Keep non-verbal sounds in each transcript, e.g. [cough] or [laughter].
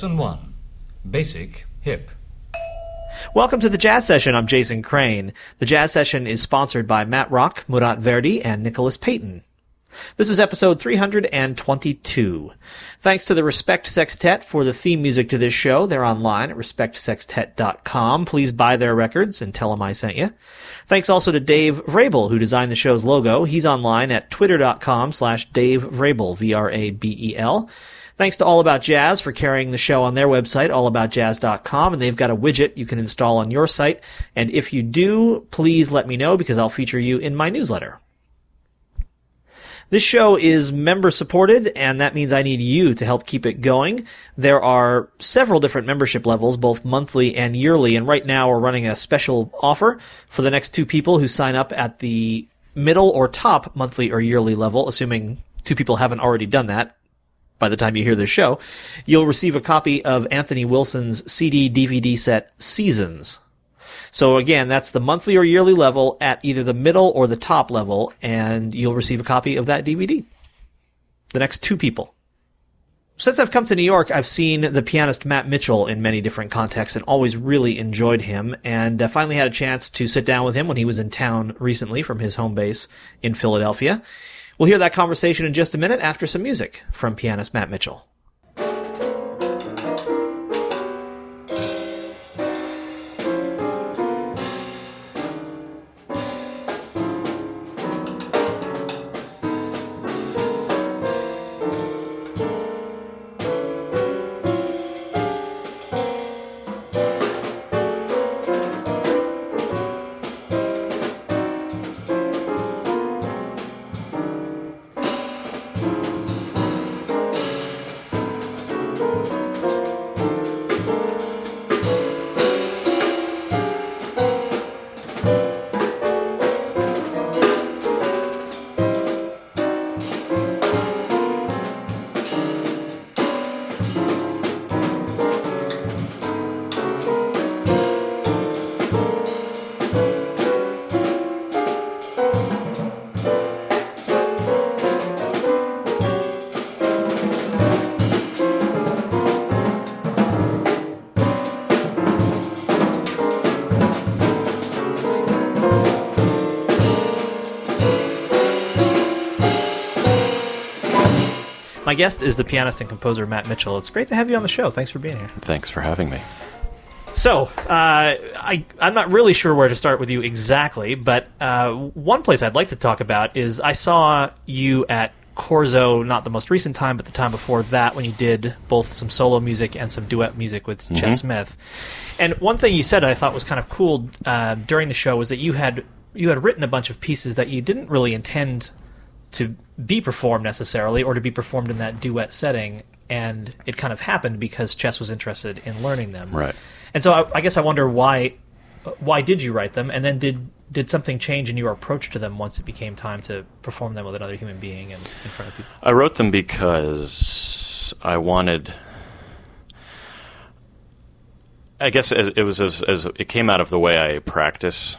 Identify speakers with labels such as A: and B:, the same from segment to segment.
A: Lesson 1 Basic Hip.
B: Welcome to the Jazz Session. I'm Jason Crane. The Jazz Session is sponsored by Matt Rock, Murat Verdi, and Nicholas Payton. This is episode 322. Thanks to the Respect Sextet for the theme music to this show. They're online at respectsextet.com. Please buy their records and tell them I sent you. Thanks also to Dave Vrabel, who designed the show's logo. He's online at twitter.com slash Dave Vrabel, V-R-A-B-E-L. Thanks to All About Jazz for carrying the show on their website, allaboutjazz.com, and they've got a widget you can install on your site. And if you do, please let me know because I'll feature you in my newsletter. This show is member supported, and that means I need you to help keep it going. There are several different membership levels, both monthly and yearly, and right now we're running a special offer for the next two people who sign up at the middle or top monthly or yearly level, assuming two people haven't already done that by the time you hear this show. You'll receive a copy of Anthony Wilson's CD DVD set Seasons. So again, that's the monthly or yearly level at either the middle or the top level, and you'll receive a copy of that DVD. The next two people. Since I've come to New York, I've seen the pianist Matt Mitchell in many different contexts and always really enjoyed him. And uh, finally had a chance to sit down with him when he was in town recently from his home base in Philadelphia. We'll hear that conversation in just a minute after some music from pianist Matt Mitchell. My guest is the pianist and composer Matt Mitchell. It's great to have you on the show. Thanks for being here.
C: Thanks for having me.
B: So, uh, I, I'm not really sure where to start with you exactly, but uh, one place I'd like to talk about is I saw you at Korzo, not the most recent time, but the time before that, when you did both some solo music and some duet music with
C: Mm-hmm.
B: Ches Smith. And one thing you said I thought was kind of cool uh, during the show was that you had you had written a bunch of pieces that you didn't really intend to be performed necessarily or to be performed in that duet setting and it kind of happened because Ches was interested in learning them.
C: Right.
B: And so I, I guess I wonder why why did you write them and then did did something change in your approach to them once it became time to perform them with another human being and in front of people?
C: I wrote them because I wanted. I guess as, it was as, as it came out of the way I practice.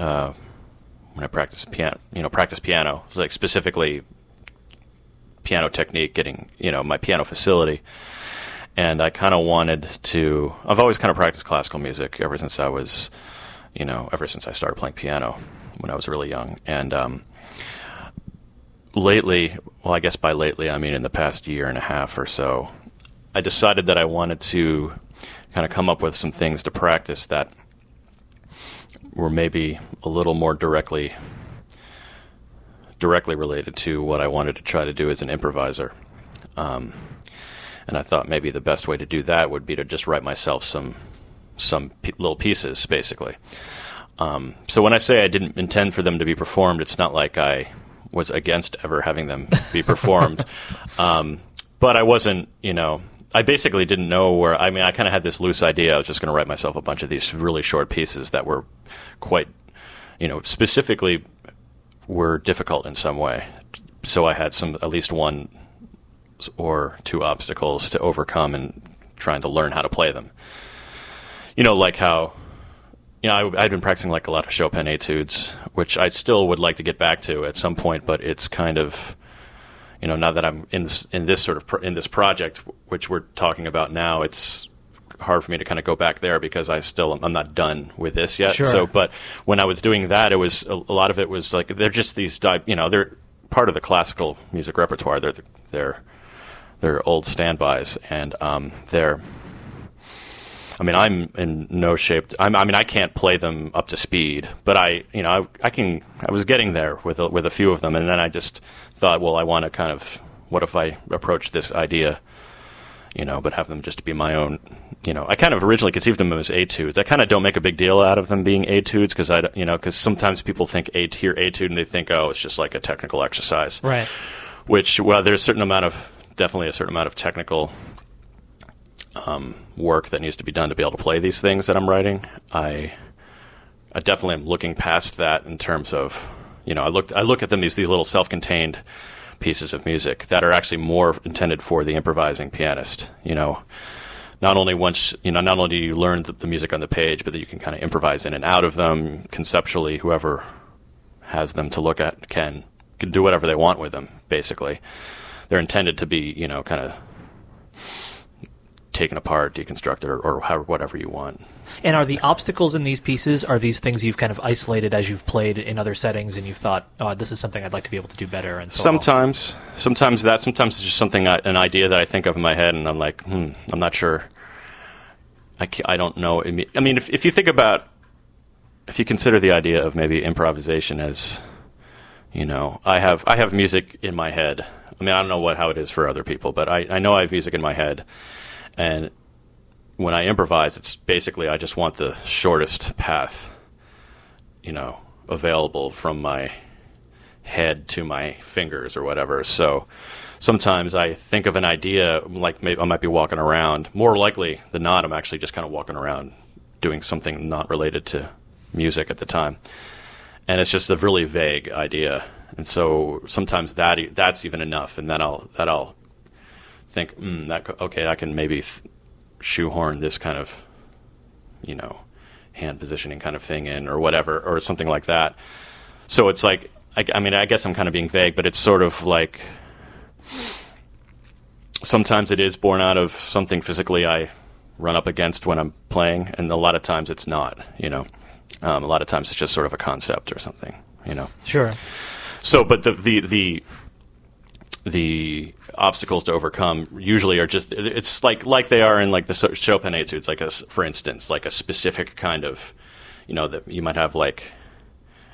C: Uh, when I practice piano, you know, practice piano, It's like specifically piano technique, getting you know my piano facility, and I kind of wanted to. I've always kind of practiced classical music ever since I was, you know, ever since I started playing piano when I was really young, and um, lately, well, I guess by lately, I mean in the past year and a half or so, I decided that I wanted to kind of come up with some things to practice that were maybe a little more directly directly related to what I wanted to try to do as an improviser. Um, and I thought maybe the best way to do that would be to just write myself some some p- little pieces, basically. Um, so when I say I didn't intend for them to be performed, it's not like I was against ever having them be performed. [laughs] um, but I wasn't, you know, I basically didn't know where. I mean, I kind of had this loose idea. I was just going to write myself a bunch of these really short pieces that were quite, you know, specifically were difficult in some way. So I had some, at least one or two obstacles to overcome in trying to learn how to play them. You know, like how you know, I, I'd been practicing like a lot of Chopin etudes, which I still would like to get back to at some point, but it's kind of, you know, now that I'm in this in this sort of pro- in this project, which we're talking about now, it's hard for me to kind of go back there because I still I'm not done with this yet.
B: Sure.
C: So, but when I was doing that, it was a, a lot of it was like they're just these, di- you know, they're part of the classical music repertoire. They're they're they're old standbys, and um, they're. I mean, I'm in no shape. I'm, I mean, I can't play them up to speed, but I, you know, I, I can. I was getting there with a, with a few of them, and then I just thought, well, I want to kind of. What if I approach this idea, you know, but have them just be my own? You know, I kind of originally conceived them as etudes. I kind of don't make a big deal out of them being etudes because I, you know, because sometimes people think et- hear etude and they think, oh, it's just like a technical exercise
B: Right.
C: which well there's a certain amount of definitely a certain amount of technical um, work that needs to be done to be able to play these things that I'm writing. I I definitely am looking past that in terms of you know I look I look at them these these little self-contained pieces of music that are actually more intended for the improvising pianist. You know, not only once you know not only do you learn the, the music on the page, but that you can kind of improvise in and out of them conceptually. Whoever has them to look at can can do whatever they want with them. Basically, they're intended to be you know kind of taken apart, deconstructed, or, or however, whatever you want.
B: And are the obstacles in these pieces are these things you've kind of isolated as you've played in other settings, and you've thought, oh, this is something I'd like to be able to do better, and so on?
C: Sometimes, sometimes that, sometimes it's just something, I, an idea that I think of in my head, and I'm like, hmm, I'm not sure. I, I don't know. I mean, I mean, if, if you think about, if you consider the idea of maybe improvisation as, you know, I have I have music in my head. I mean, I don't know what how it is for other people, but I, I know I have music in my head, and when I improvise, it's basically I just want the shortest path, you know, available from my head to my fingers or whatever. So sometimes I think of an idea, like maybe I might be walking around. More likely than not, I'm actually just kind of walking around doing something not related to music at the time. And it's just a really vague idea. And so sometimes that that's even enough, and then I'll that I'll think, mm, that okay, I can maybe th- shoehorn this kind of, you know, hand positioning kind of thing in, or whatever, or something like that. So it's like, I, I mean, I guess I'm kind of being vague, but it's sort of like sometimes it is born out of something physically I run up against when I'm playing, and a lot of times it's not. You know, um, a lot of times it's just sort of a concept or something. You know.
B: Sure.
C: So, but the the the the obstacles to overcome usually are just it's like like they are in like the Chopin etudes. Like a for instance, like a specific kind of you know that you might have like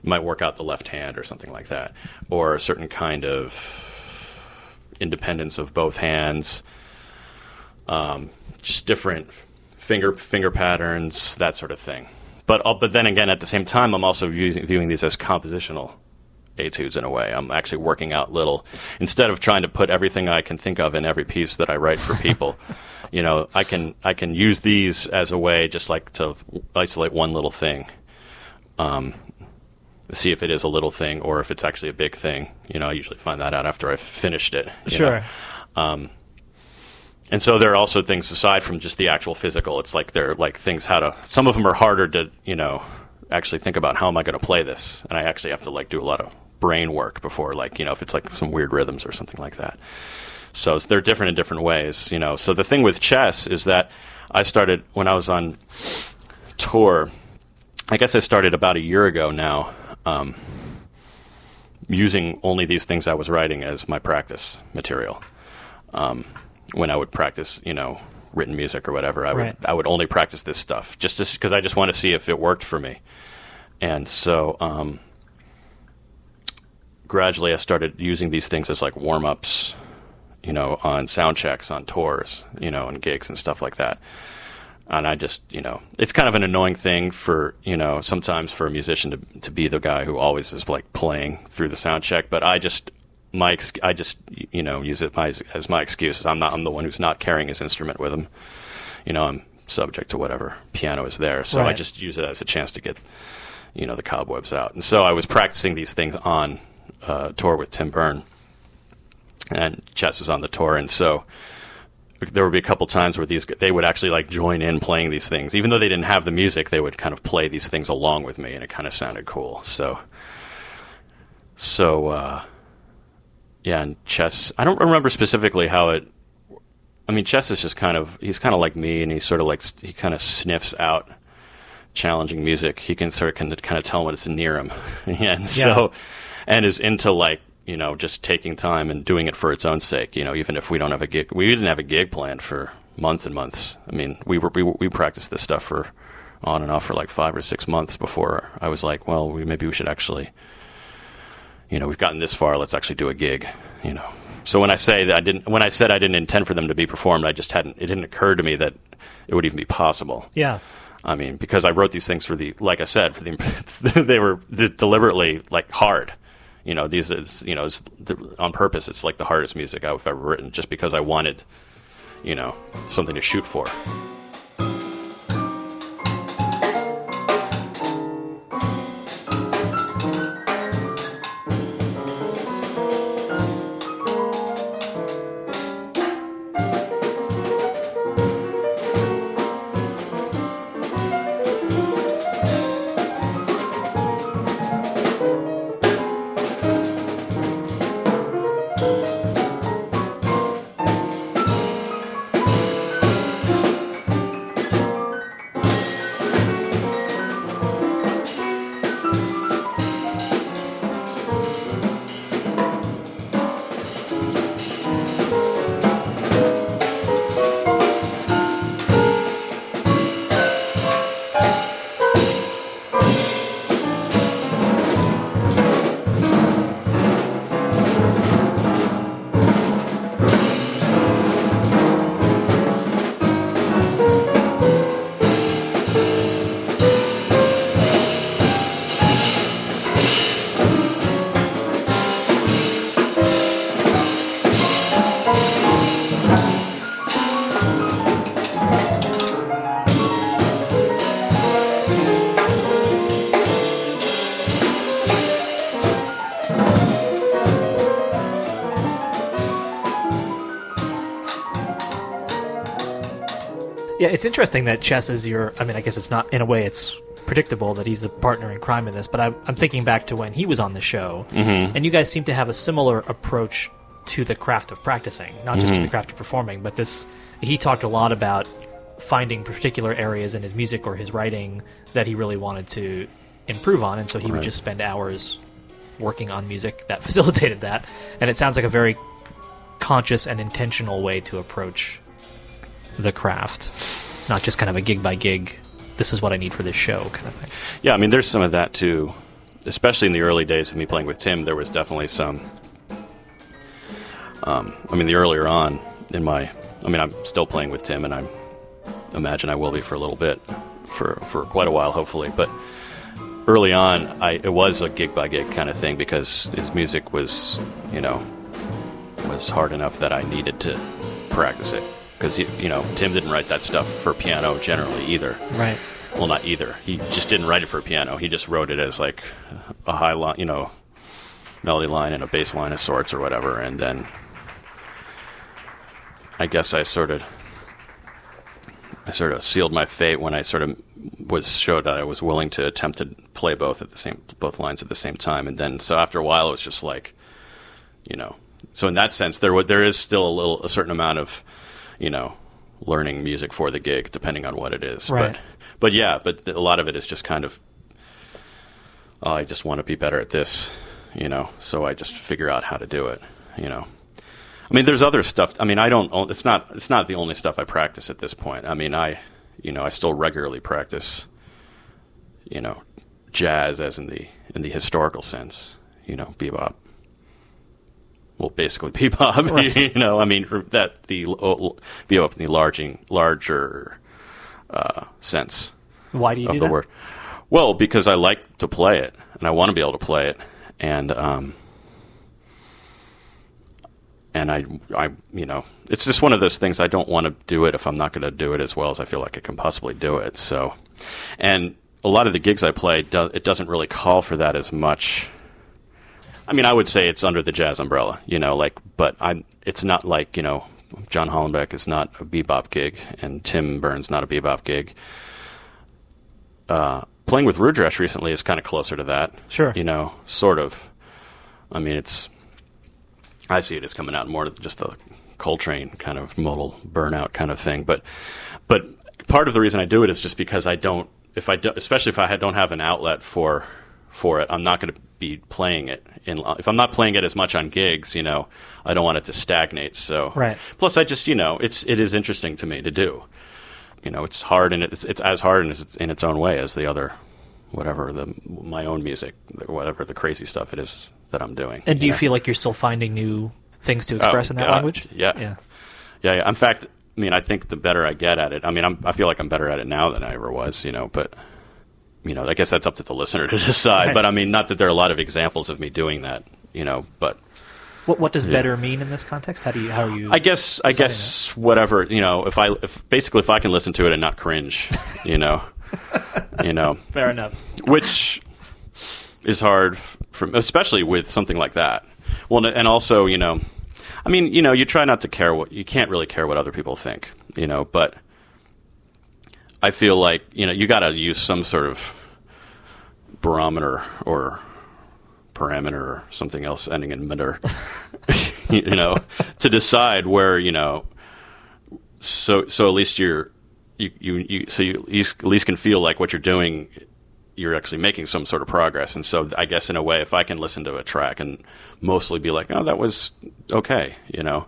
C: you might work out the left hand or something like that, or a certain kind of independence of both hands. Um, just different finger finger patterns, that sort of thing. But uh, but then again, at the same time, I'm also viewing these as compositional etudes in a way. I'm actually working out little instead of trying to put everything I can think of in every piece that I write for people. [laughs] you know, I can I can use these as a way, just like to isolate one little thing. Um, see if it is a little thing or if it's actually a big thing. You know, I usually find that out after I've finished it.
B: Sure.
C: And so there are also things aside from just the actual physical. It's like they're like things how to. Some of them are harder to you know actually think about how am I going to play this, and I actually have to like do a lot of brain work before like you know if it's like some weird rhythms or something like that. So they're different in different ways, you know. So the thing with Ches is that I started when I was on tour. I guess I started about a year ago now, um, using only these things I was writing as my practice material um, when I would practice, you know, written music or whatever. I
B: Right.
C: would I would only practice this stuff just because I just want to see if it worked for me. And so um, gradually, I started using these things as like warm ups, you know, on sound checks, on tours, you know, and gigs and stuff like that. And I just, you know, it's kind of an annoying thing for, you know, sometimes for a musician to to be the guy who always is like playing through the sound check. But I just, my, ex- I just, you know, use it my, as my excuse. I'm not, I'm the one who's not carrying his instrument with him. You know, I'm subject to whatever piano is there. So I just use it as a chance to get, you know, the cobwebs out. And so I was practicing these things on uh, tour with Tim Berne, and Ches is on the tour, and so there would be a couple times where these they would actually like join in playing these things, even though they didn't have the music. They would kind of play these things along with me, and it kind of sounded cool. So, so uh, yeah, and Ches. I don't remember specifically how it. I mean, Ches is just kind of he's kind of like me, and he sort of like he kind of sniffs out challenging music. He can sort of of, kind of tell when it's near him, [laughs] and so and is into like you know just taking time and doing it for its own sake. You know, even if we don't have a gig, we didn't have a gig planned for months and months. I mean, we were we, we practiced this stuff for on and off for like five or six months before I was like, well, we, maybe we should actually, you know, we've gotten this far. Let's actually do a gig. You know. So when I say that I didn't, when I said I didn't intend for them to be performed, I just hadn't. It didn't occur to me that it would even be possible.
B: Yeah.
C: I mean, because I wrote these things for the, like I said, for the, [laughs] they were deliberately like hard. You know, these is you know, the, on purpose. It's like the hardest music I've ever written, just because I wanted, you know, something to shoot for.
B: Yeah, it's interesting that Ches is your. I mean, I guess it's not in a way. It's predictable that he's the partner in crime in this. But I'm, I'm thinking back to when he was on the show,
C: Mm-hmm.
B: and you guys seem to have a similar approach to the craft of practicing, not just to the craft of performing. But this, he talked a lot about finding particular areas in his music or his writing that he really wanted to improve on, and so he would just spend hours working on music that [laughs] facilitated that. And it sounds like a very conscious and intentional way to approach the craft, not just kind of a gig by gig. This is what I need for this show, kind of thing.
C: Yeah, I mean, there's some of that too. Especially in the early days of me playing with Tim, there was definitely some. Um, I mean, the earlier on in my, I mean, I'm still playing with Tim, and I imagine I will be for a little bit, for for quite a while, hopefully. But early on, I it was a gig by gig kind of thing because his music was, you know, was hard enough that I needed to practice it because you know Tim didn't write that stuff for piano generally either
B: Right.
C: well, not either. He just didn't write it for piano. He just wrote it as like a high line, you know, melody line and a bass line of sorts or whatever. And then I guess I sort of, I sort of sealed my fate when I sort of was showed that I was willing to attempt to play both at the same, both lines at the same time. And then so after a while, it was just like, you know, so in that sense, there there is still a little a certain amount of, you know, learning music for the gig, depending on what it is.
B: Right.
C: But but yeah, but a lot of it is just kind of, oh, I just want to be better at this, you know. So I just figure out how to do it, you know. I mean, there's other stuff. I mean, I don't. It's not. It's not the only stuff I practice at this point. I mean, I, you know, I still regularly practice, you know, jazz as in the in the historical sense. You know, bebop. Well, basically [laughs] bebop.
B: Right.
C: you know, I mean, that the uh, bebop in the larging, larger uh, sense
B: Why do you
C: of
B: do
C: the
B: that?
C: word. Well, because I like to play it, and I want to be able to play it, and um, and I, I, you know, it's just one of those things. I don't want to do it if I'm not going to do it as well as I feel like I can possibly do it. So, and a lot of the gigs I play, do, it doesn't really call for that as much. I mean, I would say it's under the jazz umbrella, you know, like, but I'm. It's not like you know, John Hollenbeck is not a bebop gig, and Tim Berne's not a bebop gig uh, playing with Rudresh recently is kind of closer to that.
B: Sure.
C: You know, sort of. I mean, it's I see it as coming out more than just the Coltrane kind of modal burnout kind of thing. But but part of the reason I do it is just because I don't if I do, especially if I don't have an outlet for for it, I'm not going to be playing it. In, if I'm not playing it as much on gigs, you know, I don't want it to stagnate. So,
B: right.
C: Plus, I just you know, it's it is interesting to me to do. You know, it's hard and it's it's as hard in its in its own way as the other, whatever the my own music, whatever the crazy stuff it is that I'm doing.
B: And do you,
C: know?
B: feel like you're still finding new things to express
C: Oh,
B: in that
C: God.
B: language?
C: Yeah.
B: yeah.
C: Yeah, yeah. In fact, I mean, I think the better I get at it, I mean, I'm, I feel like I'm better at it now than I ever was, you know, but, you know, I guess that's up to the listener to [laughs] decide.
B: Right.
C: But I mean, not that there are a lot of examples of me doing that, you know, but
B: What what does
C: Yeah.
B: better mean in this context? How do you how are you?
C: I guess, I guess whatever, you know, if I, if basically if I can listen to it and not cringe, you know, you know, [laughs]
B: fair enough.
C: which is hard, from, especially with something like that. Well, and also, you know, I mean, you know, you try not to care what you can't really care what other people think, you know, but I feel like you know you got to use some sort of barometer or parameter or something else ending in meter, [laughs] you know, to decide where you know. So so at least you're you you, you so you, you at least can feel like what you're doing you're actually making some sort of progress. And so I guess in a way, if I can listen to a track and mostly be like, oh, that was okay, you know,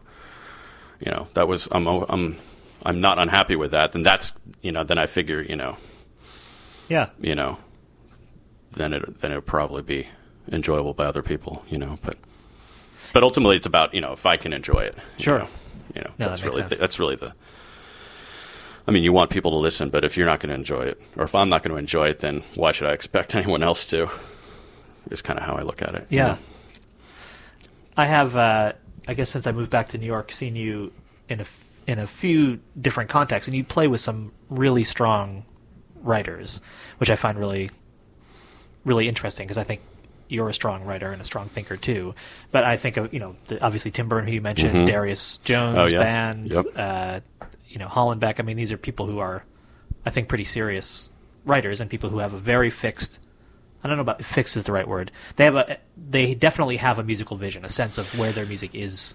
C: you know, that was I'm I'm I'm not unhappy with that. Then that's you know, then I figure you know,
B: Yeah.
C: you know, then it then it'll probably be enjoyable by other people, you know. But but ultimately, it's about you know if I can enjoy it, you
B: Sure.
C: know, you know,
B: No, that
C: that's
B: makes
C: really the, that's really the. I mean, you want people to listen, but if you're not going to enjoy it, or if I'm not going to enjoy it, then why should I expect [laughs] anyone else to? Is kind of how I look at it. you
B: Yeah.
C: know?
B: I have, uh, I guess, since I moved back to New York, seen you in a in a few different contexts, and you play with some really strong writers, which I find really, really interesting because I think you're a strong writer and a strong thinker too. But I think of you know the, obviously Tim Berne, who you mentioned,
C: Mhm.
B: Darius Jones,
C: Oh, yeah.
B: band,
C: Yep.
B: uh, you know Hollenbeck. I mean, these are people who are, I think, pretty serious writers and people who have a very fixed. I don't know about fixed is the right word. They have a. They definitely have a musical vision, a sense of where their music is.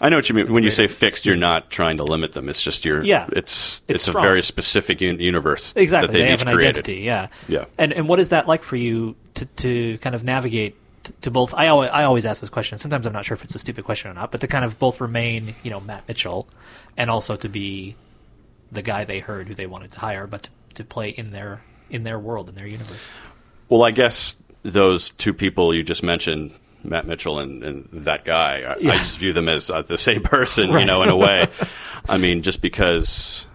C: I know what you mean. When you say fixed, you're not trying to limit them. It's just you're.
B: Yeah.
C: It's
B: It's
C: it's, a very specific un- universe
B: Exactly,
C: that
B: they
C: they've
B: have an
C: created.
B: identity. Yeah,
C: Yeah.
B: And and what is that like for you to to kind of navigate t- to both? I always, I always ask this question. Sometimes I'm not sure if it's a stupid question or not, but to kind of both remain, you know, Matt Mitchell, and also to be the guy they heard who they wanted to hire, but to, to play in their in their world in their universe.
C: Well, I guess those two people you just mentioned, Matt Mitchell and, and that guy, I,
B: Yeah.
C: I just view them as uh, the same [laughs] person,
B: Right.
C: you know, in a way. [laughs] I mean, just because.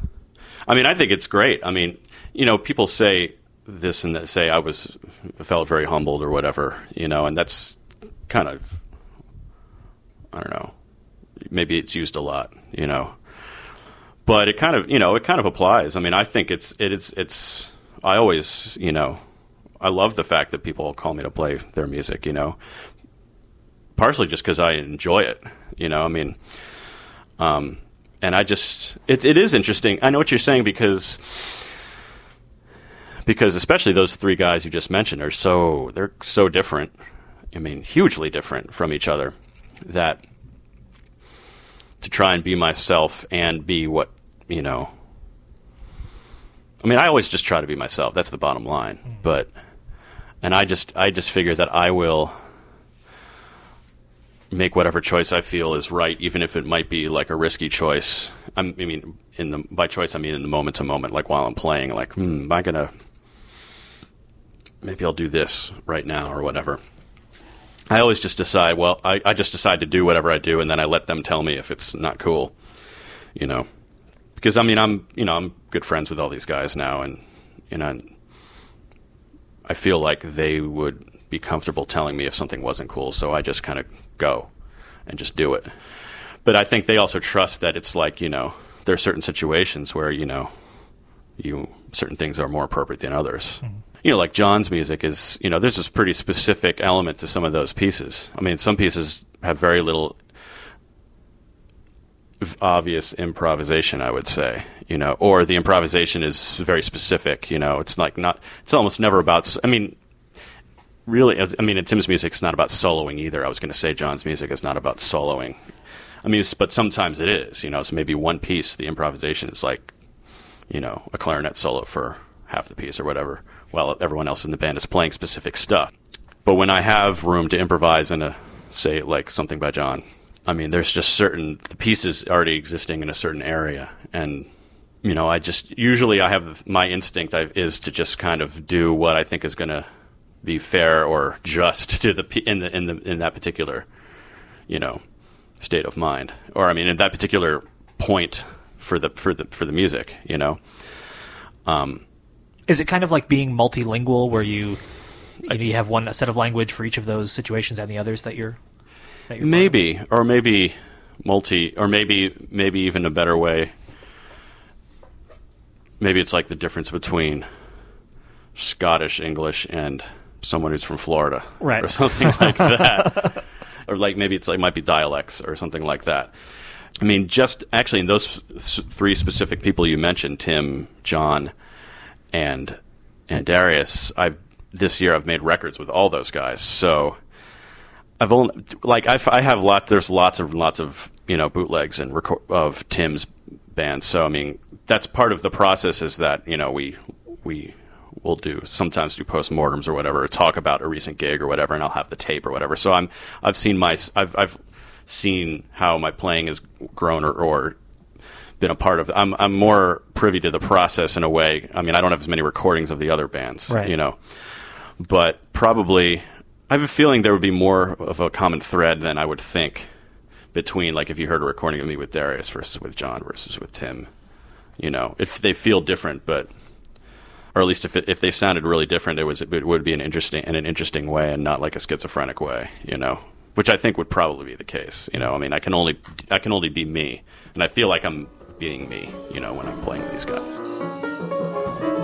C: I mean, I think it's great. I mean, you know, people say this and that, say I was felt very humbled or whatever, you know, and that's kind of, I don't know, maybe it's used a lot, you know, but it kind of, you know, it kind of applies. I mean, I think it's it, it's it's. I always, you know, I love the fact that people call me to play their music, you know, partially just because I enjoy it, you know. I mean, um, and I just it, it is interesting. I know what you're saying because because especially those three guys you just mentioned are so they're so different. I mean, hugely different from each other. That to try and be myself and be what you know. I mean, I always just try to be myself. That's the bottom line. But and I just I just figure that I will make whatever choice I feel is right, even if it might be like a risky choice. I'm, I mean, in the by choice, I mean in the moment to moment, like while I'm playing. Like, hmm, am I gonna? Maybe I'll do this right now or whatever. I always just decide. Well, I, I just decide to do whatever I do, and then I let them tell me if it's not cool. You know, because I mean, I'm you know I'm good friends with all these guys now, and you know, I feel like they would be comfortable telling me if something wasn't cool. So I just kind of go and just do it. But I think they also trust that it's like you know there are certain situations where you know you certain things are more appropriate than others. Mm-hmm. You know, like John's music is you know there's this pretty specific element to some of those pieces. I mean, some pieces have very little obvious improvisation, I would say, you know, or the improvisation is very specific, you know, it's like not, it's almost never about, I mean, really, I mean, Tim's music, it's not about soloing either. I was going to say John's music is not about soloing. I mean, but sometimes it is. You know, so maybe one piece, the improvisation is like, you know, a clarinet solo for half the piece or whatever, while everyone else in the band is playing specific stuff. But when I have room to improvise in a, uh, say, like something by John, I mean, there's just certain the pieces already existing in a certain area, and you know, I just usually I have my instinct is to just kind of do what I think is going to be fair or just to the in the in the in that particular, you know, state of mind, or I mean, in that particular point for the for the for the music, you know.
B: Um, is it kind of like being multilingual, where you you, know, you have one set of language for each of those situations and the others that you're
C: maybe, or maybe multi, or maybe maybe even a better way. Maybe it's like the difference between Scottish English and someone who's from Florida,
B: right,
C: or [laughs] something like [laughs] that, or like maybe it's like might be dialects or something like that. I mean, just actually in those three specific people you mentioned, Tim, John, and and Darius, I've this year I've made records with all those guys, so I've only like I've, I have lot. There's lots of lots of you know bootlegs and record, of Tim's bands. So I mean, that's part of the process. Is that you know we we will do sometimes do postmortems or whatever, or talk about a recent gig or whatever, and I'll have the tape or whatever. So I'm I've seen my I've I've seen how my playing has grown or, or been a part of. I'm I'm more privy to the process in a way. I mean, I don't have as many recordings of the other bands,
B: right.
C: you know, but probably I have a feeling there would be more of a common thread than I would think between like if you heard a recording of me with Darius versus with John versus with Tim. You know, if they feel different, but or at least if it, if they sounded really different, it was it would be an interesting in an interesting way and not like a schizophrenic way. You know, which I think would probably be the case. You know, I mean, I can only I can only be me, and I feel like I'm being me. You know, when I'm playing with these guys.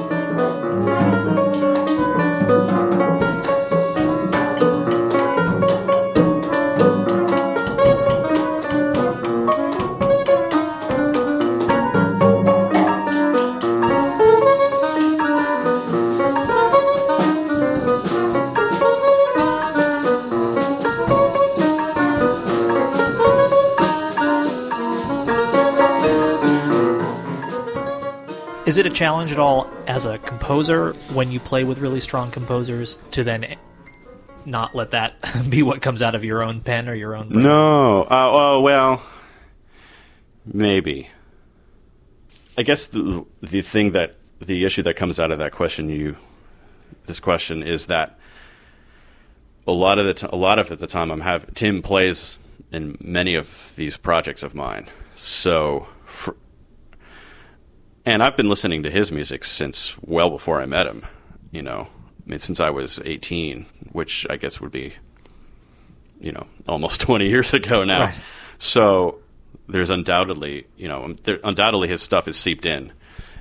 B: Is it a challenge at all as a composer when you play with really strong composers to then not let that [laughs] be what comes out of your own pen or your own? Brain?
C: No. Uh, oh well, maybe. I guess the the thing that the issue that comes out of that question you this question is that a lot of the t- a lot of at the time I'm have Tim plays in many of these projects of mine. So for, and I've been listening to his music since well before I met him. You know, I mean, since I was 18, which I guess would be, you know, almost [laughs] 20 years ago now.
B: Right.
C: So there's undoubtedly, you know, there, undoubtedly his stuff is seeped in.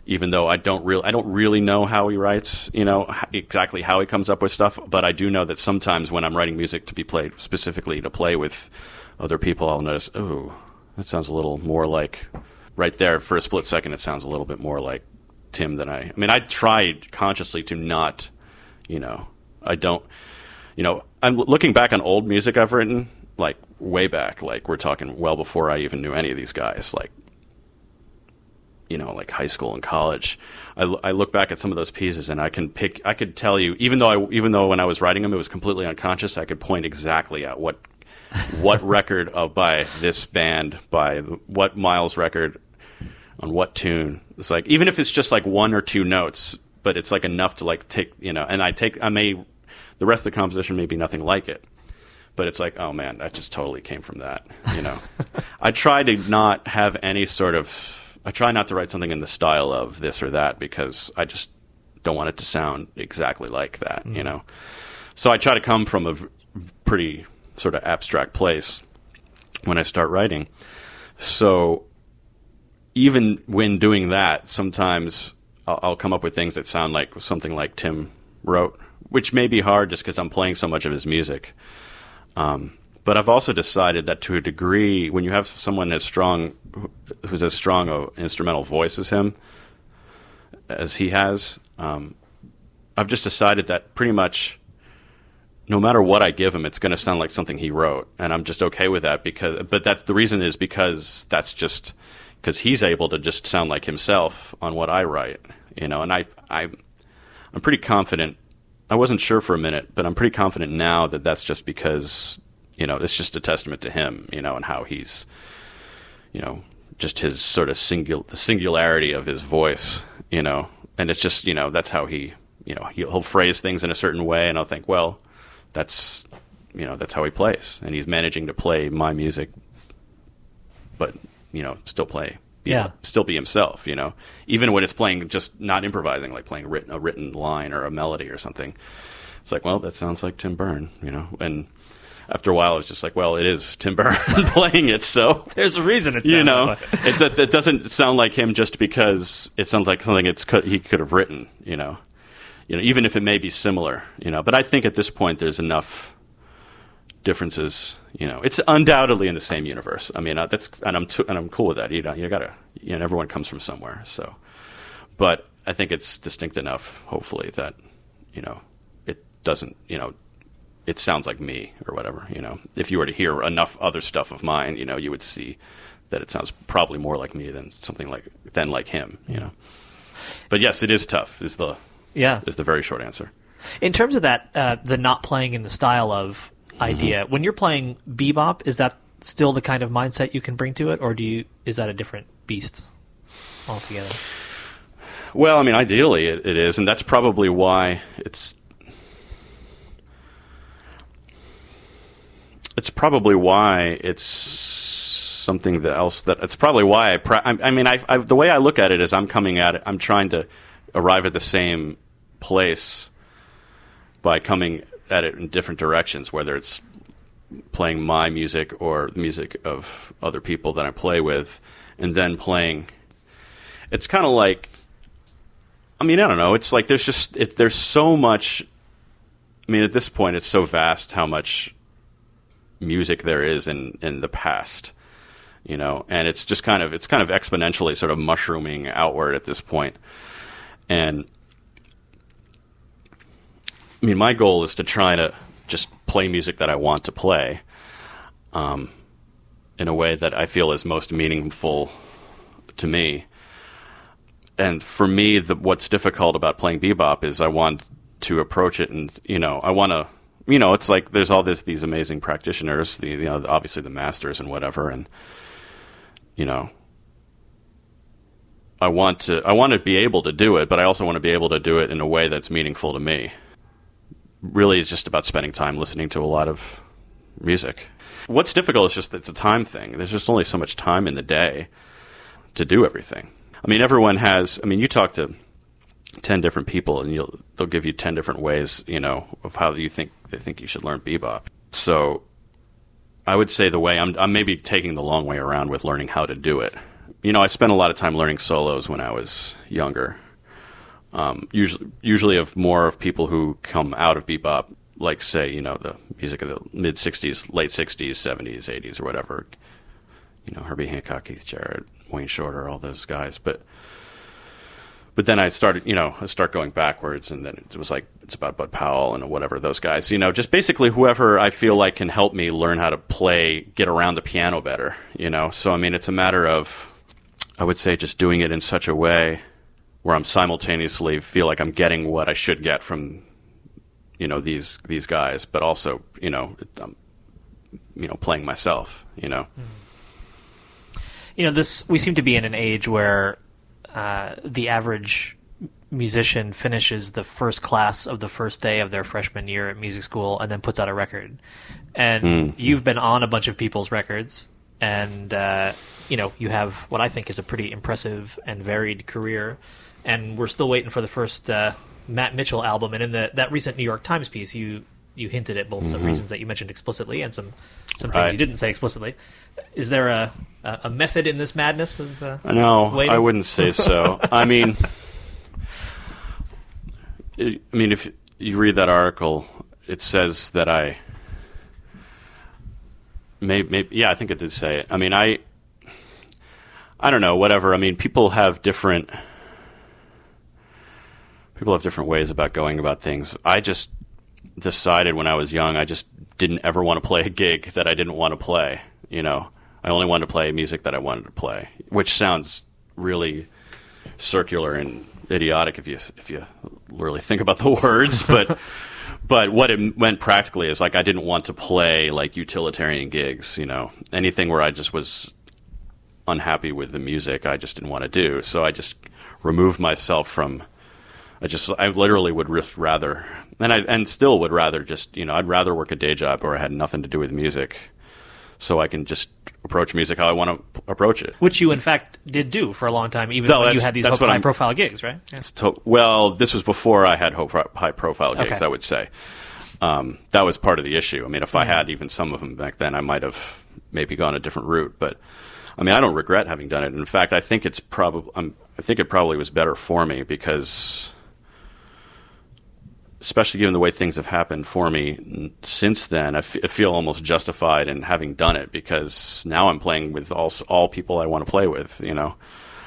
C: Even though I don't really, I don't really know how he writes, you know, exactly how he comes up with stuff. But I do know that sometimes when I'm writing music to be played specifically to play with other people, I'll notice, oh, that sounds a little more like right there for a split second, it sounds a little bit more like Tim than I. I mean, I tried consciously to not, you know, I don't, you know, I'm looking back on old music I've written, like way back, like we're talking well before I even knew any of these guys, like, you know, like high school and college. I, I look back at some of those pieces and I can pick, I could tell you, even though I, even though when I was writing them, it was completely unconscious, I could point exactly at what what [laughs] record of by this band by what Miles record on what tune. It's like even if it's just like one or two notes, but it's like enough to like take you know. And I take I may the rest of the composition may be nothing like it, but it's like oh man, that just totally came from that. You know, [laughs] I try to not have any sort of. I try not to write something in the style of this or that because I just don't want it to sound exactly like that. Mm. You know, so I try to come from a pretty sort of abstract place when I start writing. So even when doing that, sometimes I'll, I'll, come up with things that sound like something like Tim wrote, which may be hard just because I'm playing so much of his music. Um, but I've also decided that to a degree, when you have someone as strong, who's as strong an instrumental voice as him, as he has, um, I've just decided that pretty much no matter what I give him, it's going to sound like something he wrote, and I'm just okay with that because. But that's the reason is because that's just because he's able to just sound like himself on what I write, you know. And I, I, I'm pretty confident. I wasn't sure for a minute, but I'm pretty confident now that that's just because you know it's just a testament to him, you know, and how he's, you know, just his sort of singul the singularity of his voice, you know, and it's just you know that's how he you know he'll, he'll phrase things in a certain way, and I'll think, well, that's you know that's how he plays, and he's managing to play my music, but you know still play. you
B: Yeah.
C: still be himself, you know, even when it's playing just not improvising, like playing written, a written line or a melody or something. It's like, well, that sounds like Tim Berne, you know, and after a while, it's just like, well, it is Tim [laughs] Berne playing it, so [laughs]
B: There's a reason it's
C: you know, it, it, it doesn't sound like him just because it sounds like something it's he could have written. You know, you know, even if it may be similar. You know, but I think at this point there's enough differences. You know, it's undoubtedly in the same universe. I mean, uh, that's and I'm t- and I'm cool with that. You know, you gotta, you know, everyone comes from somewhere. So, but I think it's distinct enough, hopefully, that you know, it doesn't, you know. It sounds like me, or whatever. You know, if you were to hear enough other stuff of mine, you know, you would see that it sounds probably more like me than something like than like him. You know, but yes, it is tough. Is the
B: yeah.
C: is the very short answer.
B: In terms of that, uh, the not playing in the style of Mm-hmm. idea, when you're playing bebop, is that still the kind of mindset you can bring to it, or do you is that a different beast altogether?
C: Well, I mean, ideally it, it is, and that's probably why it's. It's probably why it's something that else that it's probably why I. Pra- I, I mean, I, I, the way I look at it is, I'm coming at it. I'm trying to arrive at the same place by coming at it in different directions, whether it's playing my music or the music of other people that I play with, and then playing. It's kind of like I mean, I don't know. It's like there's just it, there's so much. I mean, at this point, it's so vast how much music there is in in the past, you know, and it's just kind of it's kind of exponentially sort of mushrooming outward at this point, and I mean, my goal is to try to just play music that I want to play, um, in a way that I feel is most meaningful to me and for me, the, what's difficult about playing bebop is I want to approach it, and you know, I want to, you know, it's like there's all this these amazing practitioners, the you know, obviously the masters and whatever, and you know, I want to, I want to be able to do it, but I also want to be able to do it in a way that's meaningful to me. Really, it's just about spending time listening to a lot of music. What's difficult is just it's a time thing. There's just only so much time in the day to do everything. I mean, everyone has. I mean, you talk to ten different people, and you'll they'll give you ten different ways, you know, of how you think they think you should learn bebop. So, I would say the way I'm, I'm maybe taking the long way around with learning how to do it. You know, I spent a lot of time learning solos when I was younger. Um, usually, usually of more of people who come out of bebop, like say, you know, the music of the mid '60s, late '60s, '70s, '80s, or whatever. You know, Herbie Hancock, Keith Jarrett, Wayne Shorter, all those guys. But but then I started, you know, I start going backwards, and then it was like it's about Bud Powell and whatever those guys. You know, just basically whoever I feel like can help me learn how to play, get around the piano better. You know, so I mean, it's a matter of, I would say, just doing it in such a way where I'm simultaneously feel like I'm getting what I should get from, you know, these these guys, but also, you know, I'm, you know, playing myself. You know.
B: you know this we seem to be in an age where uh, the average musician finishes the first class of the first day of their freshman year at music school and then puts out a record and you've been on a bunch of people's records and uh, you know you have what i think is a pretty impressive and varied career and we're still waiting for the first uh, matt mitchell album and in the, that recent new york times piece you you hinted at both some reasons that you mentioned explicitly and some some things you didn't say explicitly is there a a, a method in this madness of uh,
C: No,
B: waiting?
C: I wouldn't say so. [laughs] I mean, it, I mean, if you read that article, it says that I, maybe, maybe, yeah, I think it did say it. I mean, I, I don't know, whatever. I mean, people have different, people have different ways about going about things. I just, decided when I was young I just didn't ever want to play a gig that I didn't want to play. You know, I only wanted to play music that I wanted to play, which sounds really circular and idiotic if you if you really think about the [laughs] words, but. but what it meant practically is like I didn't want to play like utilitarian gigs, you know, anything where I just was unhappy with the music, I just didn't want to do. So I just removed myself from. I just I literally would rather, and I and still would rather just you know I'd rather work a day job where I had nothing to do with music, so I can just approach music how I want to approach it.
B: Which you in fact did do for a long time, even no, when you had these high profile gigs, right?
C: Yeah. To, well, this was before I had high profile gigs. Okay. I would say um, that was part of the issue. I mean, if mm-hmm. I had even some of them back then, I might have maybe gone a different route, but. I mean, I don't regret having done it. In fact, I think it's probably I think it probably was better for me because, especially given the way things have happened for me since then, I, f- I feel almost justified in having done it because now I'm playing with all all people I want to play with. You know,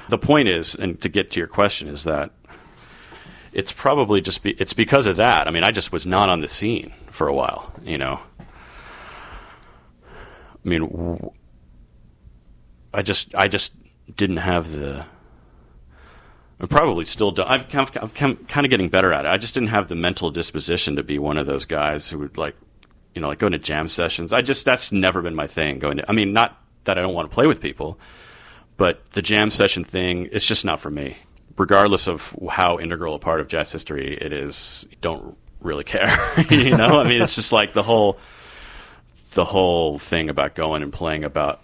C: the point is, and to get to your question, is that it's probably just be, it's because of that. I mean, I just was not on the scene for a while. You know, I mean. I just I just didn't have the. I probably still do. I've, I've, I've kind of getting better at it. I just didn't have the mental disposition to be one of those guys who would like, you know, like going to jam sessions. I just that's never been my thing. Going to, I mean, not that I don't want to play with people, but the jam session thing, it's just not for me. Regardless of how integral a part of jazz history it is, don't really care. [laughs] you know, I mean, it's just like the whole the whole thing about going and playing about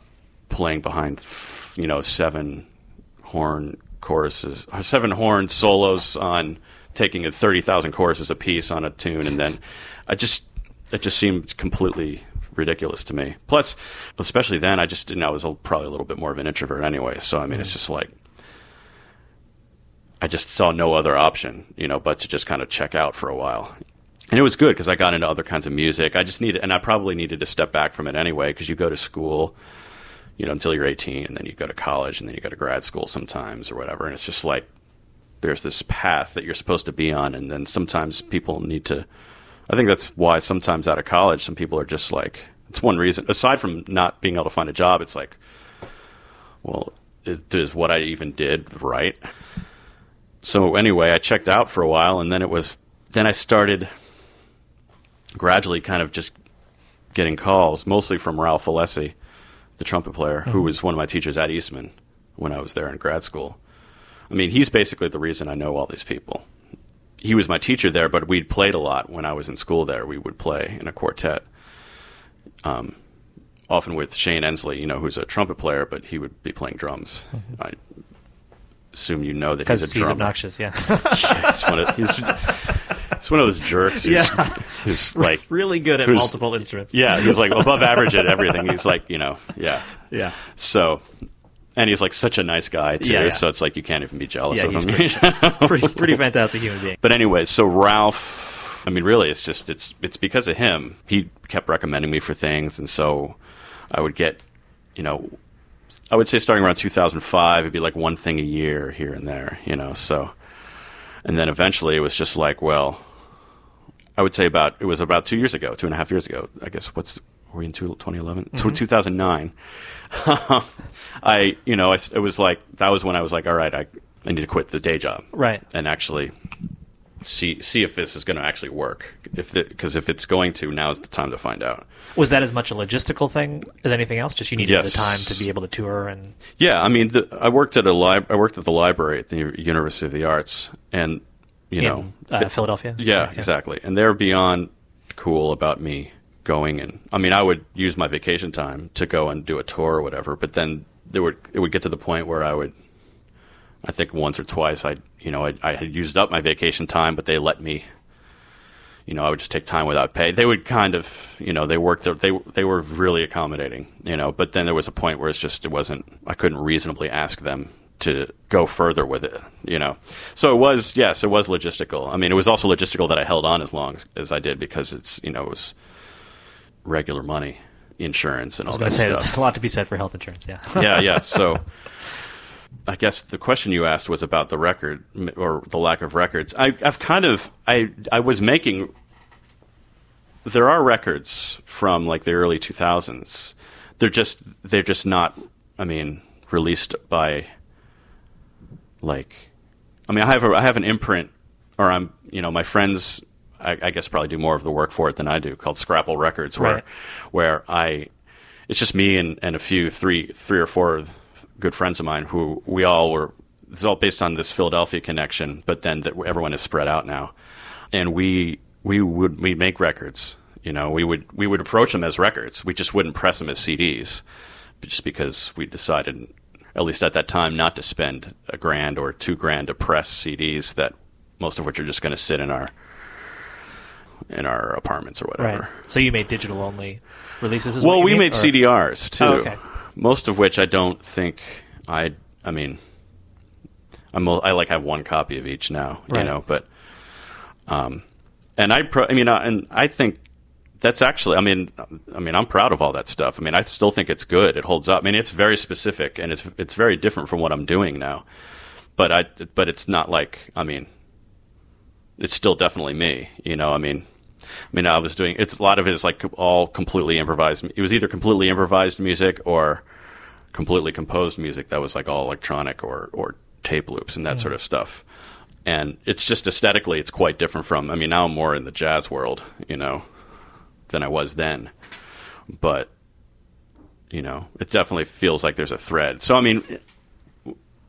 C: playing behind, you know, seven horn choruses, seven horn solos on taking a thirty thousand choruses a piece on a tune, and then I just it just seemed completely ridiculous to me. Plus, especially then, I just didn't. I was a, probably a little bit more of an introvert anyway, so I mean, it's mm. just like I just saw no other option, you know, but to just kind of check out for a while. And it was good because I got into other kinds of music. I just needed, and I probably needed to step back from it anyway because you go to school you know, until you're 18, and then you go to college, and then you go to grad school sometimes or whatever. And it's just like there's this path that you're supposed to be on, and then sometimes people need to. I think that's why sometimes out of college, some people are just like it's one reason. Aside from not being able to find a job, it's like, well, is what I even did right? So anyway, I checked out for a while, and then it was then I started gradually kind of just getting calls, mostly from Ralph Alessi, the trumpet player, mm-hmm. who was one of my teachers at Eastman when I was there in grad school. I mean, he's basically the reason I know all these people. He was my teacher there, but we'd played a lot when I was in school there. We would play in a quartet, um, often with Shane Endsley, you know, who's a trumpet player, but he would be playing drums. Mm-hmm. I assume you know that he's a drummer.
B: he's obnoxious, yeah. [laughs]
C: yeah he's, one of, he's, He's one of those jerks. Who's,
B: yeah, [laughs]
C: who's like
B: really good at multiple instruments.
C: Yeah, he's like [laughs] above average at everything. He's like you know, yeah,
B: yeah.
C: So, and he's like such a nice guy too. Yeah, yeah. So it's like you can't even be jealous
B: yeah,
C: of him.
B: Pretty, [laughs] pretty, pretty fantastic human being.
C: But anyway, so Ralph. I mean, really, it's just it's it's because of him. He kept recommending me for things, and so I would get, you know, I would say starting around 2005, it'd be like one thing a year here and there, you know. So, and then eventually it was just like, well, I would say about it was about two years ago, two and a half years ago. I guess what's were we in 2011? Mm-hmm. So 2009. [laughs] I you know I, it was like that was when I was like, all right, I I need to quit the day job,
B: right,
C: and actually see see if this is going to actually work. If because if it's going to, now is the time to find out.
B: Was that as much a logistical thing as anything else? Just you needed yes. the time to be able to tour and.
C: Yeah, I mean, the, I worked at a li- I worked at the library at the University of the Arts, and you
B: in,
C: know,
B: uh, Philadelphia.
C: Yeah, yeah, exactly. And they're beyond cool about me going and I mean, I would use my vacation time to go and do a tour or whatever, but then there would it would get to the point where I would I think once or twice I you know I, I had used up my vacation time, but they let me you know, I would just take time without pay. They would kind of, you know, they worked. They they were really accommodating, you know. But then there was a point where it's just it wasn't. I couldn't reasonably ask them to go further with it, you know. So it was, yes, it was logistical. I mean, it was also logistical that I held on as long as, as I did because it's, you know, it was regular money, insurance, and all that say, stuff.
B: There's a lot to be said for health insurance, yeah.
C: yeah, yeah. [laughs] So I guess the question you asked was about the record or the lack of records. I, I've kind of, I, I was making there are records from like the early 2000s. They're just they're just not. I mean, released by like. I mean, I have a, I have an imprint, or I'm you know my friends. I, I guess probably do more of the work for it than I do, called Scrapple Records, where
B: Right.
C: where I it's just me and, and a few three three or four good friends of mine who we all were it's all based on this Philadelphia connection, but then that everyone is spread out now, and we we would we make records. You know, we would we would approach them as records. We just wouldn't press them as CDs, just because we decided, at least at that time, not to spend a grand or two grand to press CDs that most of which are just going to sit in our in our apartments or whatever.
B: Right. So you made digital only releases as
C: Well, we
B: mean,
C: made
B: or-
C: CDRs too.
B: Oh, okay.
C: Most of which I don't think I. I mean, I'm I like have one copy of each now, you know. But, um, and I, pro- I mean, uh, and I think that's actually. I mean, I mean, I'm proud of all that stuff. I mean, I still think it's good. It holds up. I mean, it's very specific and it's it's very different from what I'm doing now. But I, but it's not like. I mean, it's still definitely me. You know, I mean, I mean, I was doing it's a lot of it is like all completely improvised. It was either completely improvised music or completely composed music that was like all electronic or or tape loops and that sort of mm. stuff. And it's just aesthetically, it's quite different from. I mean, now I'm more in the jazz world, you know, than I was then. But you know, it definitely feels like there's a thread. So I mean,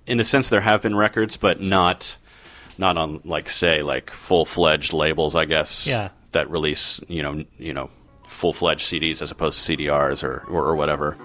C: in a sense, there have been records, but not not on like say like full fledged labels, I guess.
B: Yeah.
C: That release, you know, you know, full fledged CDs as opposed to CDRs or, or or whatever.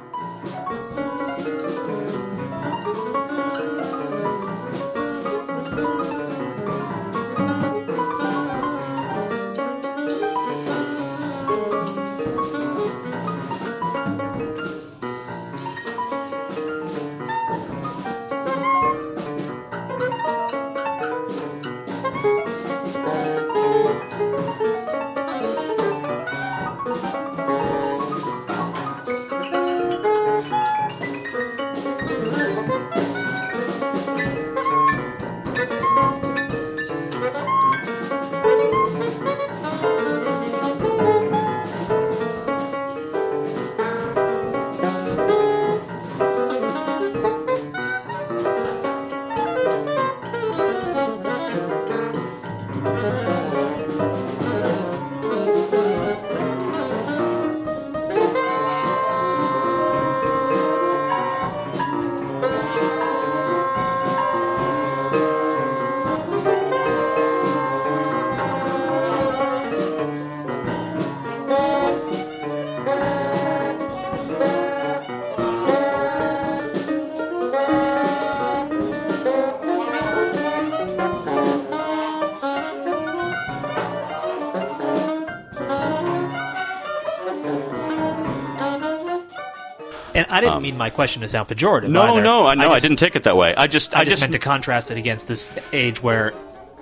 B: And I didn't mean my question to sound pejorative.
C: Um, No,
B: either.
C: no, I know. I,
B: just-
C: didn't take it that way. I just,
B: I just meant to contrast it against this age where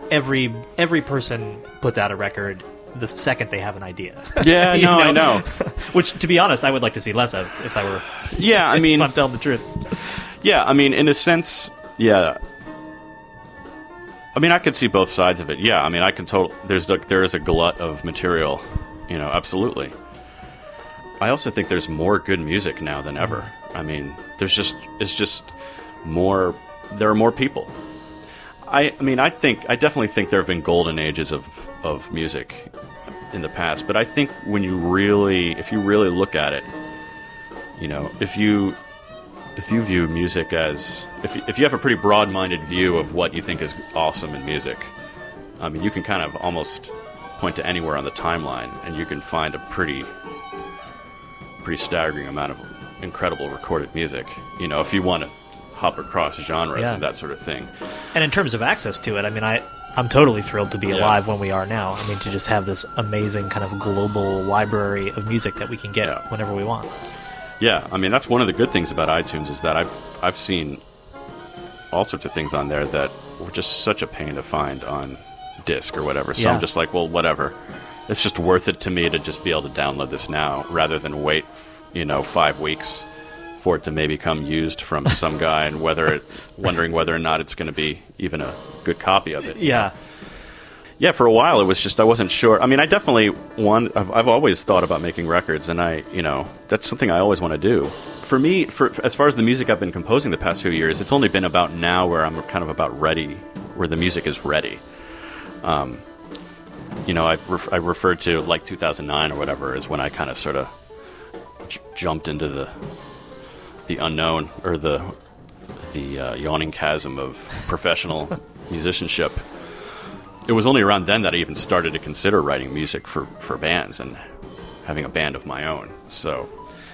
B: every every person puts out a record the second they have an idea. [laughs]
C: Yeah, [laughs] no, I know. [laughs]
B: Which, to be honest, I would like to see less of if I were.
C: Yeah, I mean,
B: I'm telling the truth.
C: Yeah, I mean, in a sense, yeah. I mean, I could see both sides of it. Yeah, I mean, I can total. There's like there is a glut of material, you know, absolutely. I also think there's more good music now than ever. I mean, there's just it's just more. There are more people. I, I mean, I think I definitely think there have been golden ages of of music in the past, but I think when you really, if you really look at it, you know, if you if you view music as if if you have a pretty broad-minded view of what you think is awesome in music, I mean, you can kind of almost point to anywhere on the timeline, and you can find a pretty pretty staggering amount of incredible recorded music. You know, if you want to hop across genres
B: Yeah.
C: and that sort of thing.
B: And in terms of access to it, I mean, I I'm totally thrilled to be
C: Yeah.
B: alive when we are now. I mean, to just have this amazing kind of global library of music that we can get
C: Yeah.
B: whenever we want.
C: Yeah, I mean that's one of the good things about iTunes is that I've I've seen all sorts of things on there that were just such a pain to find on disc or whatever. So. I'm just like, well, whatever. It's just worth it to me to just be able to download this now rather than wait, you know, five weeks for it to maybe come used from [laughs] some guy and whether it wondering whether or not it's going to be even a good copy of it.
B: Yeah.
C: yeah, for a while it was just I wasn't sure. I mean, I definitely want. I've, I've always thought about making records, and I, you know, that's something I always want to do. For me, for as far as the music I've been composing the past few years, it's only been about now where I'm kind of about ready, where the music is ready. Um, you know, I've ref- I referred to like 2009 or whatever is when I kind of sort of j- jumped into the the unknown or the the uh, yawning chasm of professional [laughs] musicianship it was only around then that I even started to consider writing music for, for bands and having a band of my own. So,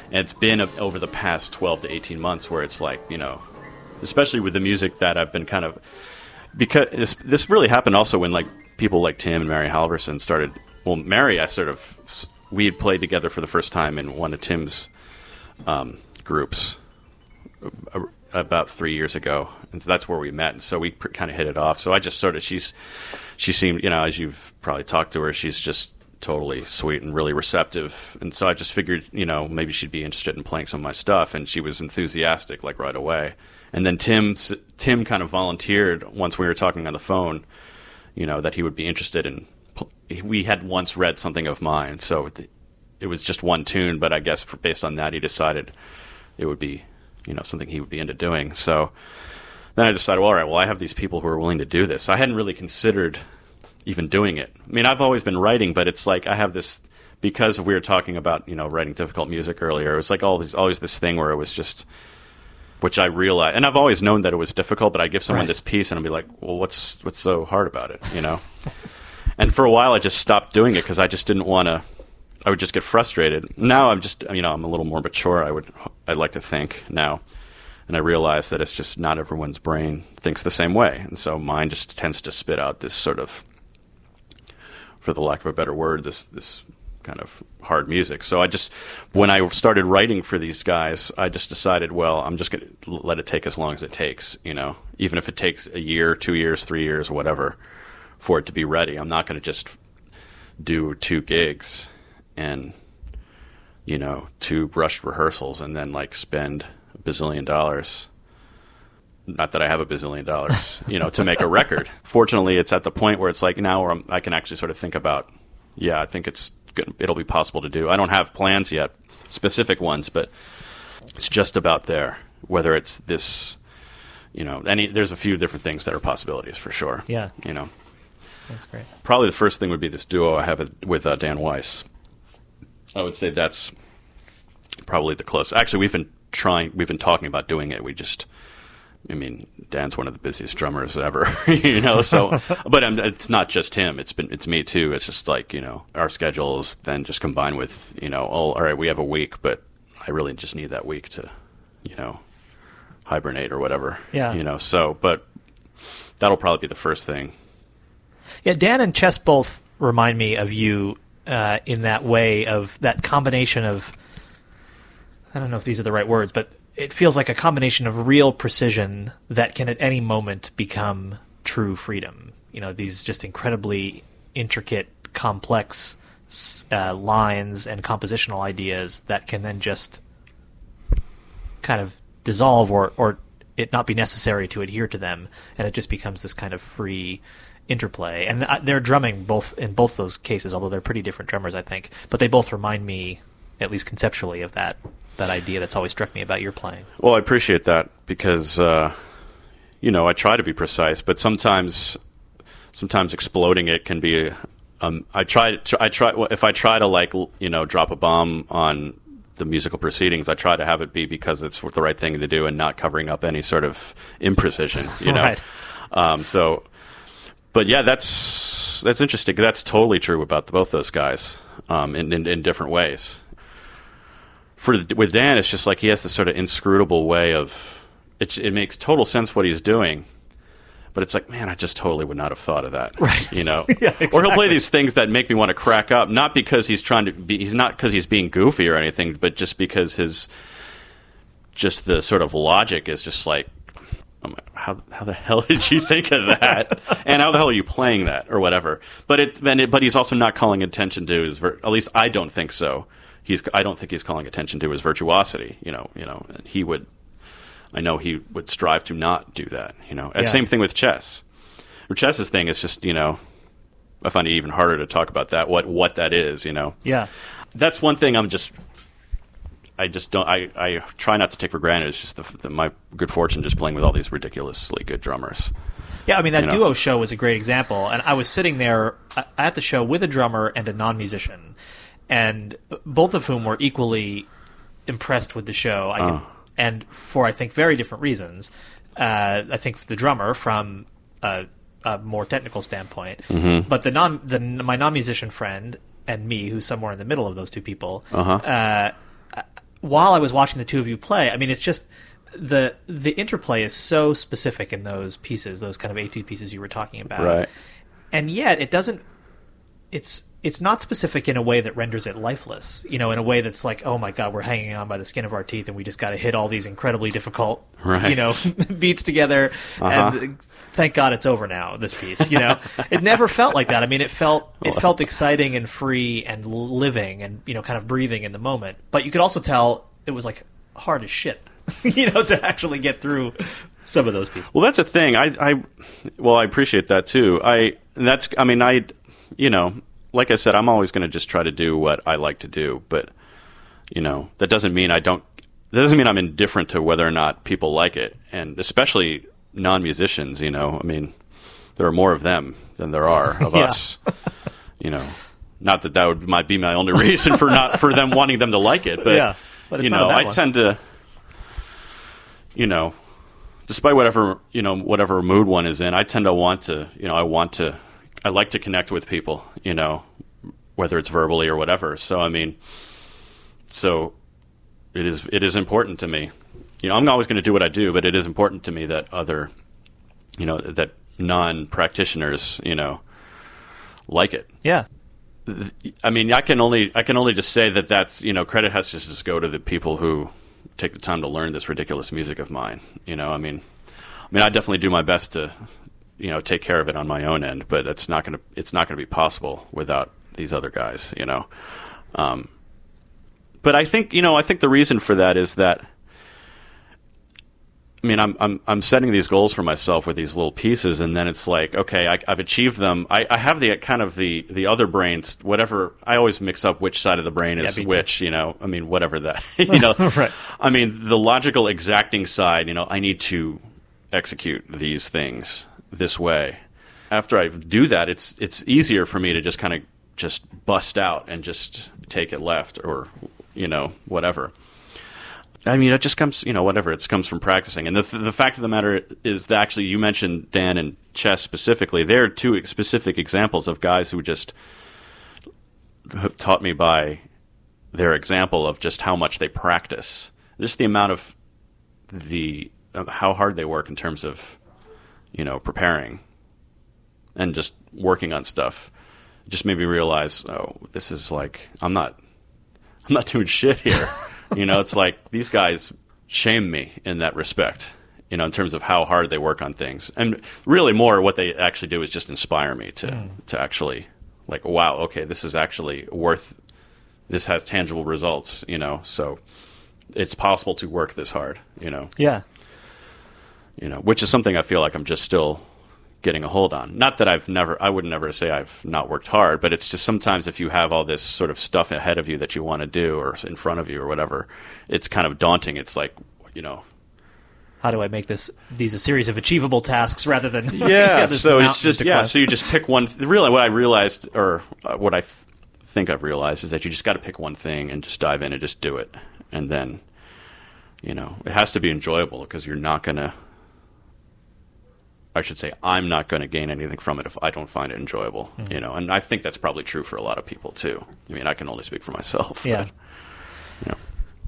C: and it's been a, over the past 12 to 18 months where it's like, you know, especially with the music that I've been kind of, because this, this really happened also when like people like Tim and Mary Halvorson started, well, Mary, I sort of, we had played together for the first time in one of Tim's um, groups about three years ago, and so that's where we met. And so we pr- kind of hit it off. So I just sort of she's she seemed, you know, as you've probably talked to her, she's just totally sweet and really receptive. And so I just figured, you know, maybe she'd be interested in playing some of my stuff. And she was enthusiastic, like right away. And then Tim, Tim kind of volunteered once we were talking on the phone, you know, that he would be interested in. We had once read something of mine, so it was just one tune. But I guess based on that, he decided it would be, you know, something he would be into doing. So then I decided, well, all right, well, I have these people who are willing to do this. I hadn't really considered even doing it. I mean, I've always been writing, but it's like I have this because we were talking about you know writing difficult music earlier. It was like all always always this thing where it was just which I realized, and I've always known that it was difficult. But I give someone right. this piece, and I'll be like, well, what's what's so hard about it, you know? [laughs] and for a while, I just stopped doing it because I just didn't want to. I would just get frustrated. Now I'm just you know I'm a little more mature. I would I'd like to think now and I realize that it's just not everyone's brain thinks the same way, and so mine just tends to spit out this sort of for the lack of a better word, this this kind of hard music. So I just when I started writing for these guys, I just decided, well, I'm just going to let it take as long as it takes, you know, even if it takes a year, 2 years, 3 years, whatever for it to be ready. I'm not going to just do two gigs and you know, two rushed rehearsals and then like spend a bazillion dollars not that I have a bazillion dollars, [laughs] you know, to make a record. Fortunately, it's at the point where it's like now where I'm, i can actually sort of think about, yeah, I think it's it'll be possible to do. I don't have plans yet, specific ones, but it's just about there. Whether it's this, you know, any there's a few different things that are possibilities for sure.
B: Yeah,
C: you know,
B: that's great.
C: Probably the first thing would be this duo I have with uh, Dan Weiss. I would say that's probably the closest. Actually, we've been trying, we've been talking about doing it. We just I mean, Dan's one of the busiest drummers ever, [laughs] you know. So, [laughs] but um, it's not just him; it's been it's me too. It's just like you know, our schedules then just combine with you know, oh, all right, we have a week, but I really just need that week to, you know, hibernate or whatever.
B: Yeah.
C: You know, so but that'll probably be the first thing.
B: Yeah, Dan and Ches both remind me of you uh, in that way of that combination of. I don't know if these are the right words, but it feels like a combination of real precision that can at any moment become true freedom. You know, these just incredibly intricate, complex uh, lines and compositional ideas that can then just kind of dissolve or, or it not be necessary to adhere to them, and it just becomes this kind of free interplay. And they're drumming both in both those cases, although they're pretty different drummers, I think. But they both remind me, at least conceptually, of that that idea that's always struck me about your playing.
C: Well, I appreciate that because uh, you know I try to be precise, but sometimes sometimes exploding it can be. Um, I try. I try. If I try to like you know drop a bomb on the musical proceedings, I try to have it be because it's the right thing to do and not covering up any sort of imprecision. You know.
B: right.
C: um, so, but yeah, that's that's interesting. That's totally true about both those guys um, in, in in different ways for with Dan, it's just like he has this sort of inscrutable way of it. It makes total sense what he's doing, but it's like, man, I just totally would not have thought of that, [laughs]
B: right?
C: You know, [laughs]
B: yeah, exactly.
C: or he'll play these things that make me want to crack up, not because he's trying to be, he's not because he's being goofy or anything, but just because his just the sort of logic is just like. Oh how how the hell [laughs] did you think of that? and how the hell are you playing that or whatever? But it, it but he's also not calling attention to his. At least I don't think so he's I don't think he's calling attention to his virtuosity. You know, you know, he would. I know he would strive to not do that. You know, yeah. same thing with Ches. Or Ches's thing is just you know, I find it even harder to talk about that. What what that is, you know.
B: Yeah.
C: That's one thing I'm just. I just don't. I, I try not to take for granted. It's just the, the, my good fortune just playing with all these ridiculously good drummers.
B: Yeah, I mean that
C: You know.
B: duo show was a great example, and I was sitting there uh, at the show with a drummer and a non-musician, and both of whom were equally impressed with the show. I can, and for I think very different reasons. Uh, I think the drummer from a, a more technical standpoint, but the non the my non-musician friend and me, who's somewhere in the middle of those two people, uh, while I was watching the two of you play, I mean, it's just the the interplay is so specific in those pieces, those kind of A two pieces you were talking about,
C: Right.
B: And yet, it doesn't. It's it's not specific in a way that renders it lifeless. You know, in a way that's like, oh my god, we're hanging on by the skin of our teeth, and we just got to hit all these incredibly difficult,
C: Right.
B: you know, [laughs] beats together.
C: Uh-huh.
B: And thank God it's over now. This piece, you know, it never felt like that. I mean, it felt it felt exciting and free and living and you know, kind of breathing in the moment. But you could also tell it was like hard as shit, [laughs] you know, to actually get through some of those pieces.
C: Well, that's a thing. I, I, well, I appreciate that too. I, that's, I mean, I, you know, like I said, I'm always going to just try to do what I like to do, but, you know, that doesn't mean I don't, that doesn't mean I'm indifferent to whether or not people like it. And especially non musicians, you know, I mean, there are more of them than there are of [laughs] us, you know. Not that that would might be my only reason for not for them wanting them to like it, but
B: Yeah, but it's
C: you know, I
B: one.
C: tend to, you know, despite whatever you know whatever mood one is in, I tend to want to you know I want to I like to connect with people you know whether it's verbally or whatever. So I mean, so it is it is important to me. You know, I'm not always going to do what I do, but it is important to me that other you know that non practitioners you know like it.
B: Yeah,
C: I mean, I can only I can only just say that that's you know credit has to just go to the people who take the time to learn this ridiculous music of mine. You know, I mean, I mean, I definitely do my best to you know take care of it on my own end, but it's not gonna it's not gonna be possible without these other guys. You know, um, but I think you know I think the reason for that is that. I mean, I'm I'm I'm setting these goals for myself with these little pieces, and then it's like, okay, I, I've achieved them. I, I have the kind of the the other brains, whatever. I always mix up which side of the brain is
B: too.
C: which. You know, I mean, whatever that. [laughs] You [laughs] know,
B: Right.
C: I mean, the logical, exacting side. You know, I need to execute these things this way. After I do that, it's it's easier for me to just kind of just bust out and just take it left or you know whatever. I mean, it just comes, you know, whatever. It comes from practicing. And the the fact of the matter is that actually, you mentioned Dan and Ches specifically. They're two specific examples of guys who just have taught me by their example of just how much they practice, just the amount of the of how hard they work in terms of, you know, preparing and just working on stuff. Just made me realize, oh, this is like I'm not [laughs] I'm not doing shit here. [laughs] you know, it's like these guys shame me in that respect. You know, in terms of how hard they work on things, and really more what they actually do is just inspire me to hmm. to actually like, wow, okay, this is actually worth. This has tangible results. You know, so it's possible to work this hard. You know,
B: yeah,
C: you know, which is something I feel like I'm just still getting a hold on. Not that I've never, I would never say I've not worked hard, but it's just sometimes if you have all this sort of stuff ahead of you that you want to do or in front of you or whatever, it's kind of daunting. It's like, you know,
B: how do I make this these a series of achievable tasks rather than [laughs]
C: yeah. [laughs] so it's just yeah.
B: climb?
C: So you just pick one. Really, what I realized, or uh, what I f- think I've realized, is that you just got to pick one thing and just dive in and just do it, and then, you know, it has to be enjoyable because you're not gonna. I should say I'm not going to gain anything from it if I don't find it enjoyable,
B: Mm-hmm.
C: you know, and I think that's probably true for a lot of people too. I mean, I can only speak for myself.
B: Yeah.
C: but, you know.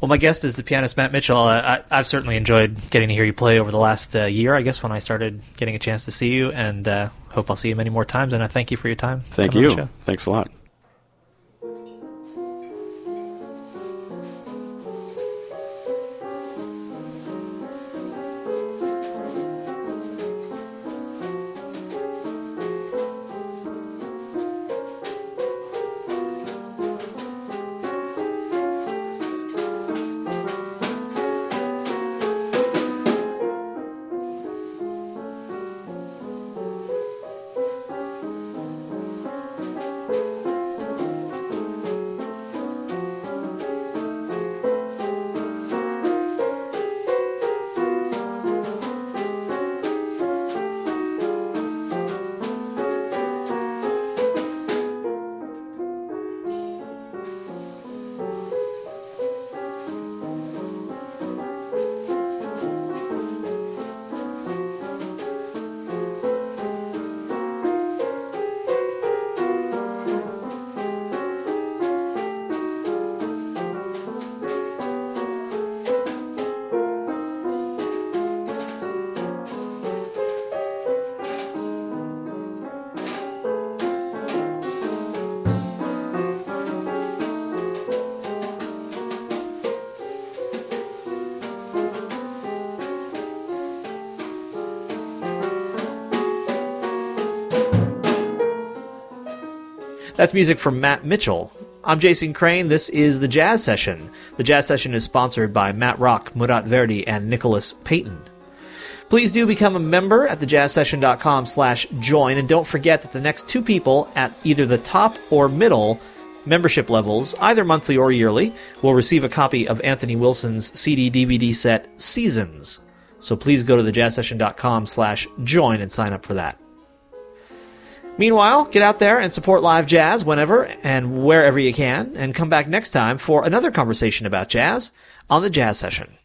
B: Well, my guest is the pianist Matt Mitchell. I, I've certainly enjoyed getting to hear you play over the last uh, year. I guess when I started getting a chance to see you, and uh, hope I'll see you many more times. And I thank you for your time.
C: Thank you. Thanks a lot.
B: That's music from Matt Mitchell. I'm Jason Crane. This is the Jazz Session. The Jazz Session is sponsored by Matt Rock, Murat Verdi, and Nicholas Payton. Please do become a member at thejazzsession.com slash join, and don't forget that the next two people at either the top or middle membership levels, either monthly or yearly, will receive a copy of Anthony Wilson's CD DVD set Seasons. So please go to thejazzsession.com slash join and sign up for that. Meanwhile, get out there and support live jazz whenever and wherever you can, and come back next time for another conversation about jazz on the Jazz Session.